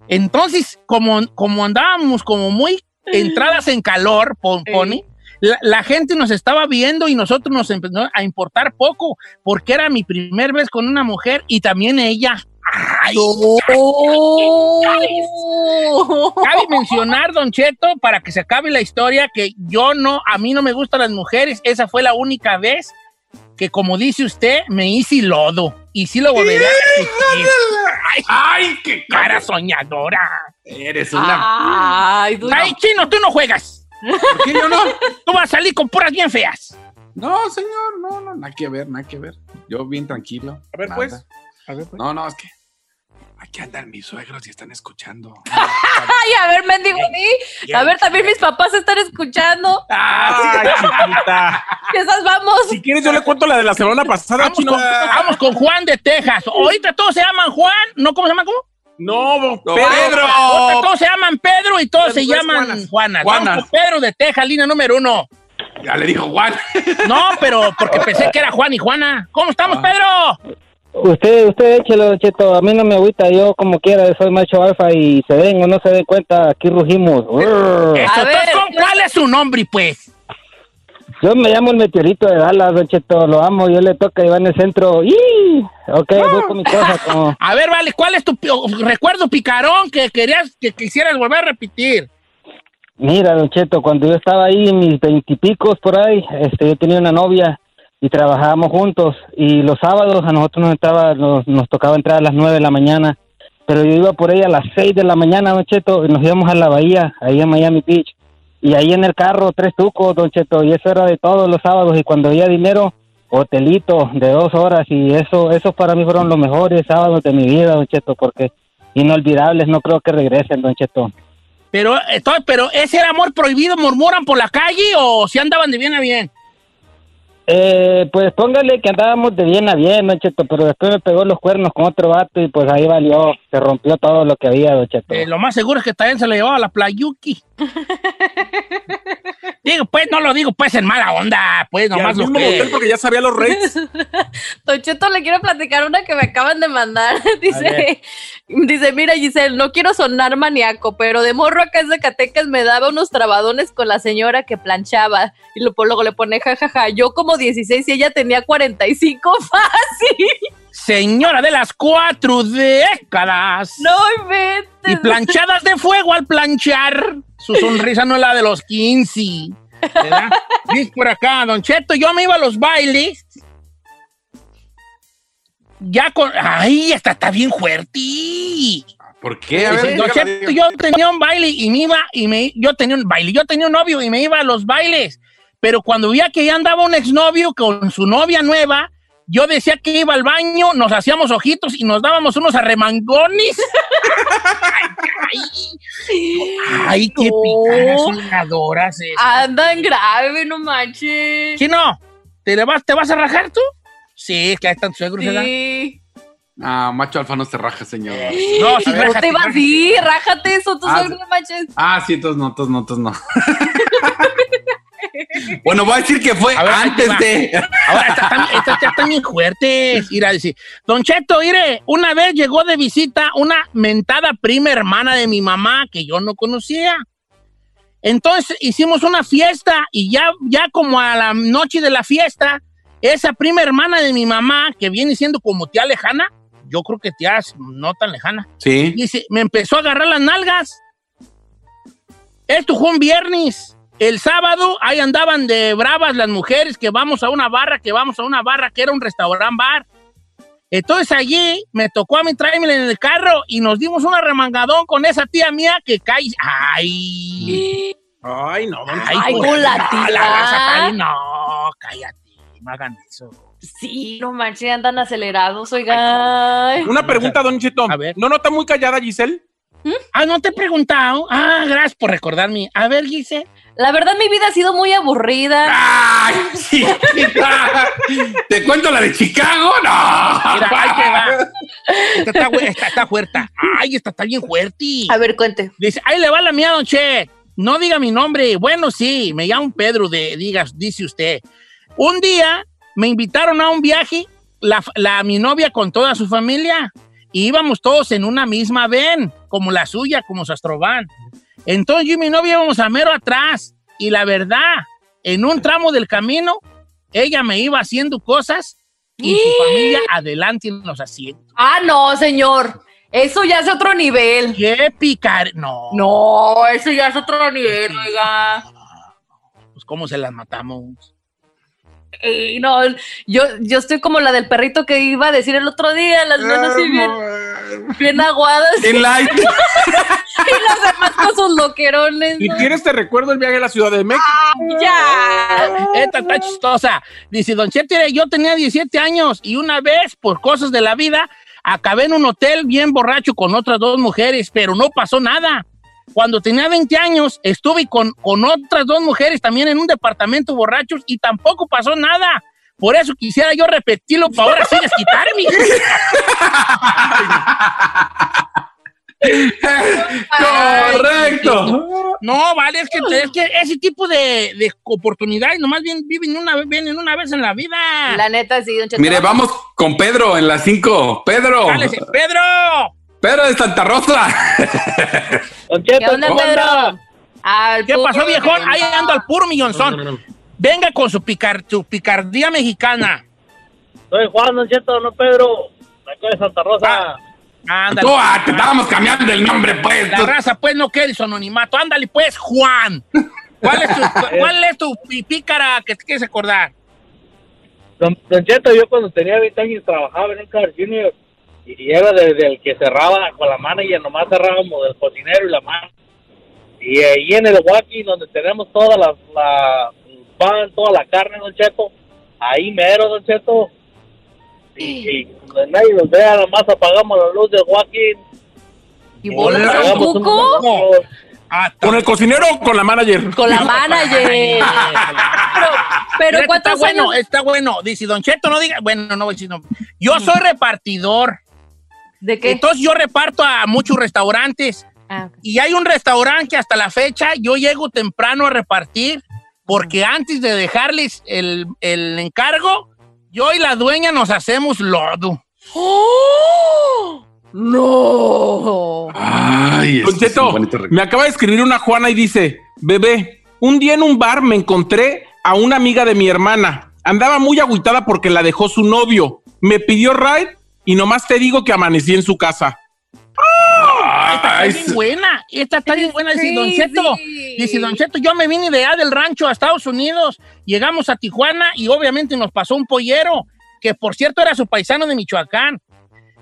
Speaker 1: Entonces, como, como andábamos como muy entradas en calor, pon- Pony, la, la gente nos estaba viendo y nosotros nos empezó a importar poco, porque era mi primer vez con una mujer y también ella. Ay, Cabe mencionar, Don Cheto, para que se acabe la historia, que yo no, a mí no me gustan las mujeres. Esa fue la única vez que, como dice usted, me hice lodo. Y sí lo volvería a repetir. Ay, ay, qué cara soñadora.
Speaker 6: Eres
Speaker 1: Ay, Ay, chino, tú no juegas.
Speaker 6: ¿Por qué yo no?
Speaker 1: Tú vas a salir con puras bien feas.
Speaker 6: No, señor, no, no, nada que ver, nada que ver. Yo bien tranquilo.
Speaker 5: A ver,
Speaker 6: nada.
Speaker 5: pues.
Speaker 6: No, no, es que aquí andan mis suegros y están escuchando.
Speaker 4: Ay, a ver, mendigo, di. A ver, también mis papás están escuchando.
Speaker 5: Ay, chiquita.
Speaker 4: Esas vamos.
Speaker 5: Si quieres, yo le cuento la de la semana pasada,
Speaker 1: Vamos
Speaker 5: chino.
Speaker 1: con, vamos con Juan de Texas. Ahorita todos se llaman Juan. ¿No cómo se llaman? ¿Cómo?
Speaker 5: No,
Speaker 6: Pedro.
Speaker 1: Ahorita todos se llaman Pedro y todos se llaman
Speaker 6: Juanas.
Speaker 1: Juanas.
Speaker 6: Juanas.
Speaker 1: Vamos con Pedro de Texas, línea número uno.
Speaker 6: Ya le dijo Juan.
Speaker 1: No, pero porque pensé que era Juan y Juana. ¿Cómo estamos, Pedro?
Speaker 14: Usted, usted échelo, Cheto. A mí no me agüita. Yo, como quiera, soy macho alfa y se den o no se den cuenta, aquí rugimos. Urr.
Speaker 1: Eso, entonces, ¿con- ¿Cuál es su nombre, pues?
Speaker 14: Yo me llamo el meteorito de Dallas, Don Cheto. Lo amo. Yo le toca y va en el centro. ¡Y! Ok, voy con mi cosa. Como...
Speaker 1: A ver, vale, ¿cuál es tu pi- recuerdo picarón que querías que quisieras volver a repetir?
Speaker 14: Mira, Don Cheto, cuando yo estaba ahí en mis veintipicos por ahí, este, yo tenía una novia y trabajábamos juntos. Y los sábados a nosotros nos, estaba, nos, nos tocaba entrar a las nueve de la mañana. Pero yo iba por ella a las seis de la mañana, Don Cheto, y nos íbamos a la bahía, ahí en Miami Beach. Y ahí en el carro, tres tucos, Don Cheto, y eso era de todos los sábados. Y cuando había dinero, hotelito de dos horas. Y eso, esos para mí fueron los mejores sábados de mi vida, Don Cheto, porque inolvidables, no creo que regresen, Don Cheto.
Speaker 1: Pero, entonces, pero ese era amor prohibido, murmuran por la calle o si andaban de bien a bien.
Speaker 14: Eh, pues póngale que andábamos de bien a bien, Cheto, pero después me pegó los cuernos con otro vato y pues ahí valió, se rompió todo lo que había, Don Cheto.
Speaker 1: Eh, lo más seguro es que también se lo llevaba a la playuki. digo, pues, no lo digo pues en mala onda, pues nomás lo que...
Speaker 5: porque ya sabía los rates.
Speaker 4: Don Cheto, le quiero platicar una que me acaban de mandar. Dice, dice, mira Giselle, no quiero sonar maníaco, pero de morro acá en Zacatecas me daba unos trabadones con la señora que planchaba. Y lo- luego le pone jajaja, yo como 16 y ella tenía 45 fácil.
Speaker 1: Señora de las cuatro décadas.
Speaker 4: No inventes.
Speaker 1: Y planchadas de fuego al planchar. Su sonrisa no es la de los 15. ¿verdad? Dice por acá, Don Cheto, yo me iba a los bailes. Ya con. ¡Ay, esta está bien fuerte!
Speaker 6: ¿Por qué? A ver,
Speaker 1: Dice, Don Cheto, yo tenía un baile y me iba, y me, yo tenía un baile, yo tenía un novio y me iba a los bailes. Pero cuando veía que ya andaba un exnovio con su novia nueva, yo decía que iba al baño, nos hacíamos ojitos y nos dábamos unos arremangones. ay, ay, ay, qué
Speaker 4: No.
Speaker 1: picadas.
Speaker 4: Andan grave, no manches.
Speaker 1: Chino, ¿te, le vas, ¿te vas a rajar tú? Sí, es que ahí están tus suegros, ¿verdad?
Speaker 4: Sí.
Speaker 6: Ah, macho alfa no se raja, señor.
Speaker 1: No, sí,
Speaker 4: ¿Cómo
Speaker 1: rájate,
Speaker 4: te
Speaker 1: rájate.
Speaker 4: así? Rájate, son tus
Speaker 6: Ah,
Speaker 4: suegros, no manches.
Speaker 6: Ah, sí, entonces no, entonces no, entonces no. Bueno, voy a decir que fue
Speaker 1: ver,
Speaker 6: antes de.
Speaker 1: Ahora, estas ya están bien fuertes. Ir a decir, Don Cheto, mire, una vez llegó de visita una mentada prima hermana de mi mamá que yo no conocía. Entonces hicimos una fiesta y ya, ya como a la noche de la fiesta, esa prima hermana de mi mamá, que viene siendo como tía lejana, yo creo que tía no tan lejana,
Speaker 6: Sí.
Speaker 1: dice, me empezó a agarrar las nalgas. Esto fue un viernes. El sábado ahí andaban de bravas las mujeres que vamos a una barra, que vamos a una barra, que era un restaurant bar. Entonces allí me tocó a mí traerme en el carro y nos dimos un arremangadón con esa tía mía que cae. ¡Ay!
Speaker 5: Ay, no,
Speaker 1: ¡Ay,
Speaker 4: Ay, con la
Speaker 1: no,
Speaker 4: tía.
Speaker 1: la No, cállate, no hagan eso.
Speaker 4: Sí, no manches, andan acelerados, oigan.
Speaker 5: Una pregunta, Don Cheto.
Speaker 1: A ver.
Speaker 5: ¿No nota muy callada, Giselle?
Speaker 1: Ah, no te he preguntado. Ah, gracias por recordarme. A ver, Gise.
Speaker 4: La verdad, mi vida ha sido muy aburrida.
Speaker 6: ¡Ay, chiquita! ¿Te cuento la de Chicago? ¡No!
Speaker 1: Mira, ahí te va. Esta está, fu- esta está fuerte. Ay, esta está bien fuerte.
Speaker 4: A ver, cuente.
Speaker 1: Dice, ahí le va la mía, don Che. No diga mi nombre. Bueno, sí, me llamo Pedro, de, diga, dice usted. Un día me invitaron a un viaje, la, la- mi novia con toda su familia, y íbamos todos en una misma ven, como la suya, como Sastrobán. Entonces yo y mi novia íbamos a mero atrás, y la verdad, en un tramo del camino, ella me iba haciendo cosas y su familia adelante en los asientos.
Speaker 15: Ah, no, señor. Eso ya es otro nivel.
Speaker 1: ¡Qué picar! No.
Speaker 15: No, eso ya es otro nivel, oiga.
Speaker 1: Pues cómo se las matamos.
Speaker 15: Ey, no, yo, yo estoy como la del perrito que iba a decir el otro día, las manos así bien, bien aguadas.
Speaker 5: En light.
Speaker 15: y los demás con sus loquerones.
Speaker 5: Si
Speaker 15: ¿no?
Speaker 5: quieres te recuerdo el viaje a la Ciudad de México.
Speaker 15: Ya.
Speaker 1: Esta está chistosa. Dice, Don Cheto, yo tenía 17 años y una vez, por cosas de la vida, acabé en un hotel bien borracho con otras dos mujeres, pero no pasó nada. Cuando tenía 20 años, estuve con, con otras dos mujeres también en un departamento borrachos y tampoco pasó nada. Por eso quisiera yo repetirlo para ahora sí desquitarme.
Speaker 5: Correcto.
Speaker 1: No, vale, es que, es que ese tipo de, de oportunidades nomás bien, viven una, vez- vienen una vez en la vida.
Speaker 15: La neta, sí, don Cheto.
Speaker 6: Mire, vamos con Pedro en las 5. Pedro.
Speaker 1: Cálese, Pedro.
Speaker 6: Pedro de Santa Rosa.
Speaker 15: ¿Qué onda, Pedro? Al
Speaker 1: ¿Qué pasó, viejón? Ahí ando al puro millonzón. Venga con su, picar, su picardía mexicana.
Speaker 10: Soy Juan, Don Cheto, no Pedro. de Acá de Santa Rosa.
Speaker 1: Ándale.
Speaker 6: Tú, ah, te estábamos cambiando el nombre, pues.
Speaker 1: La raza, pues, no quiere su anonimato. Ándale, pues, Juan. ¿Cuál es tu, cuál es tu pícara que te quieres acordar?
Speaker 10: Don, Don Cheto, yo cuando tenía 20 años trabajaba en un Car Junior y era desde el que cerraba con la mano y nomás cerrábamos del cocinero y la mano. Y ahí en el Walking, donde tenemos toda la, la pan, toda la carne, Don Cheto, ahí mero, Don Cheto. Y, y donde nadie nos vea, nomás apagamos la luz del Walking.
Speaker 15: ¿Y
Speaker 1: al
Speaker 15: cuco?
Speaker 5: ¿Con el cocinero o con la manager?
Speaker 15: Con la manager. pero, pero ¿cuántos
Speaker 1: está bueno,
Speaker 15: años?
Speaker 1: está bueno. Dice Don Cheto, no diga. Bueno, no voy a decir no. Yo soy repartidor.
Speaker 15: ¿De qué?
Speaker 1: Entonces yo reparto a muchos restaurantes.
Speaker 15: Ah, ok.
Speaker 1: Y hay un restaurante que hasta la fecha yo llego temprano a repartir porque antes de dejarles el, el encargo, yo y la dueña nos hacemos lodo.
Speaker 15: ¡Oh! ¡No!
Speaker 6: Ay,
Speaker 5: Don
Speaker 6: este es
Speaker 5: Cheto,
Speaker 6: un bonito recuerdo.
Speaker 5: me acaba de escribir una Juana y dice, bebé, un día en un bar me encontré a una amiga de mi hermana. Andaba muy agüitada porque la dejó su novio. Me pidió ride y nomás te digo que amanecí en su casa.
Speaker 1: Esta
Speaker 6: Ay,
Speaker 1: está bien buena. Esta está bien buena. Dice Don. Cheto. Dice Don Cheto, yo me vine de allá del rancho a Estados Unidos. Llegamos a Tijuana y obviamente nos pasó un pollero, que por cierto era su paisano de Michoacán.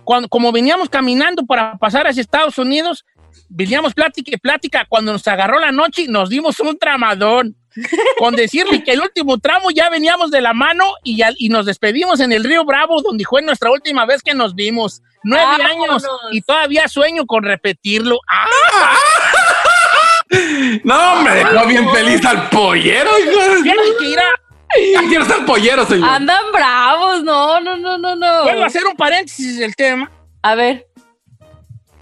Speaker 1: Cuando, como veníamos caminando para pasar hacia Estados Unidos, veníamos plática y plática. Cuando nos agarró la noche, nos dimos un tramadón. Con decirle que el último tramo ya veníamos de la mano y, ya- y nos despedimos en el Río Bravo, donde fue nuestra última vez que nos vimos. Nueve
Speaker 15: Vámonos.
Speaker 1: años y todavía sueño con repetirlo. ¡Ah!
Speaker 6: No, me dejó bien feliz al pollero.
Speaker 1: Tienes que ir a...
Speaker 6: Quiero pollero, señor.
Speaker 15: Andan bravos, no, no, no, no, no.
Speaker 1: Puedo hacer un paréntesis del tema.
Speaker 15: A ver.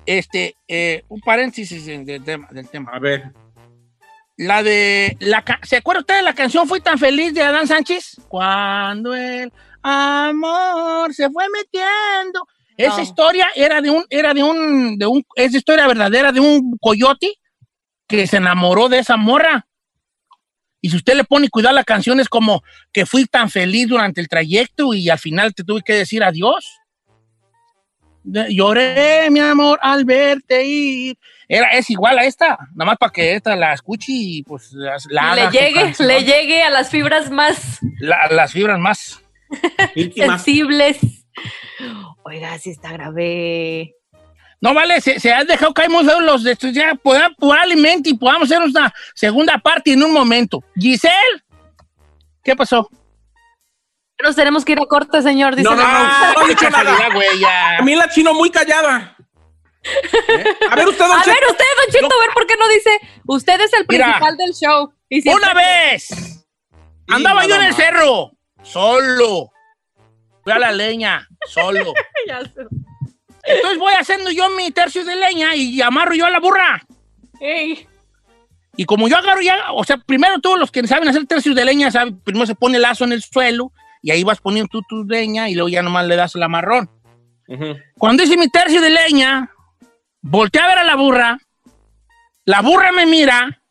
Speaker 1: Este, eh, un paréntesis del tema, del tema.
Speaker 5: A ver.
Speaker 1: La de. La, ¿Se acuerda usted de la canción Fui tan feliz de Adán Sánchez? Cuando el amor se fue metiendo. Esa
Speaker 15: No.
Speaker 1: historia era de un, era de un, de un, es historia verdadera de un coyote que se enamoró de esa morra. Y si usted le pone cuidado la canción, es como que fui tan feliz durante el trayecto y al final te tuve que decir adiós. Lloré, mi amor, al verte ir. Era, es igual a esta, nada más para que esta la escuche y pues la
Speaker 15: le llegue,
Speaker 1: canción.
Speaker 15: le llegue a las fibras más
Speaker 1: La- las fibras más.
Speaker 15: sensibles. Oiga, si está grave.
Speaker 1: No vale, se, se han dejado caer muy feos los de estos. Ya podamos, probablemente y podamos hacer una segunda parte en un momento. Giselle, ¿qué pasó?
Speaker 15: Nos tenemos que ir a corte, señor. Dice
Speaker 5: No, no, no,
Speaker 1: Ah,
Speaker 5: no ha
Speaker 1: qué
Speaker 5: dicho nada.
Speaker 1: casualidad, güey, ya.
Speaker 5: A mí callada. A ver usted, don
Speaker 15: A ver, usted, Don Cheto, a ver por qué no dice. Usted es el
Speaker 1: Mira.
Speaker 15: principal del show. Y siempre-
Speaker 1: Una vez andaba
Speaker 5: Sí,
Speaker 1: yo en el cerro, solo. Fui a la leña, solo.
Speaker 15: Ya sé.
Speaker 1: Entonces voy haciendo yo mi tercio de leña y amarro yo a la burra.
Speaker 15: Ey.
Speaker 1: Y como yo agarro ya, o sea, primero todos los que saben hacer tercios de leña, saben, primero se pone el lazo en el suelo y ahí vas poniendo tú tu leña y luego ya nomás le das el amarrón. Cuando hice mi tercio de leña, volteé a ver a la burra, la burra me mira,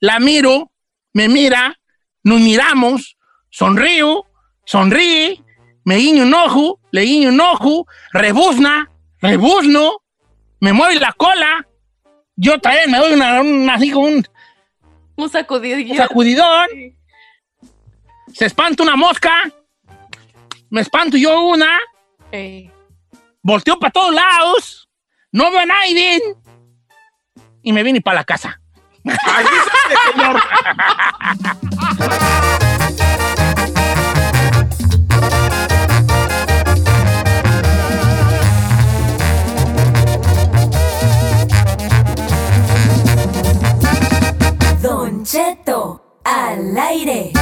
Speaker 1: la miro, me mira, nos miramos, sonrío, sonríe, me guiño un ojo, le guiño un ojo, rebuzna, rebuzno, me mueve la cola, yo también me doy una, una- así como un
Speaker 15: Un sacudidillo.
Speaker 1: sacudidón, se espanta una mosca, me espanto yo una, volteo para todos lados, no veo a nadie y me vine para la casa.
Speaker 11: Don Cheto al aire.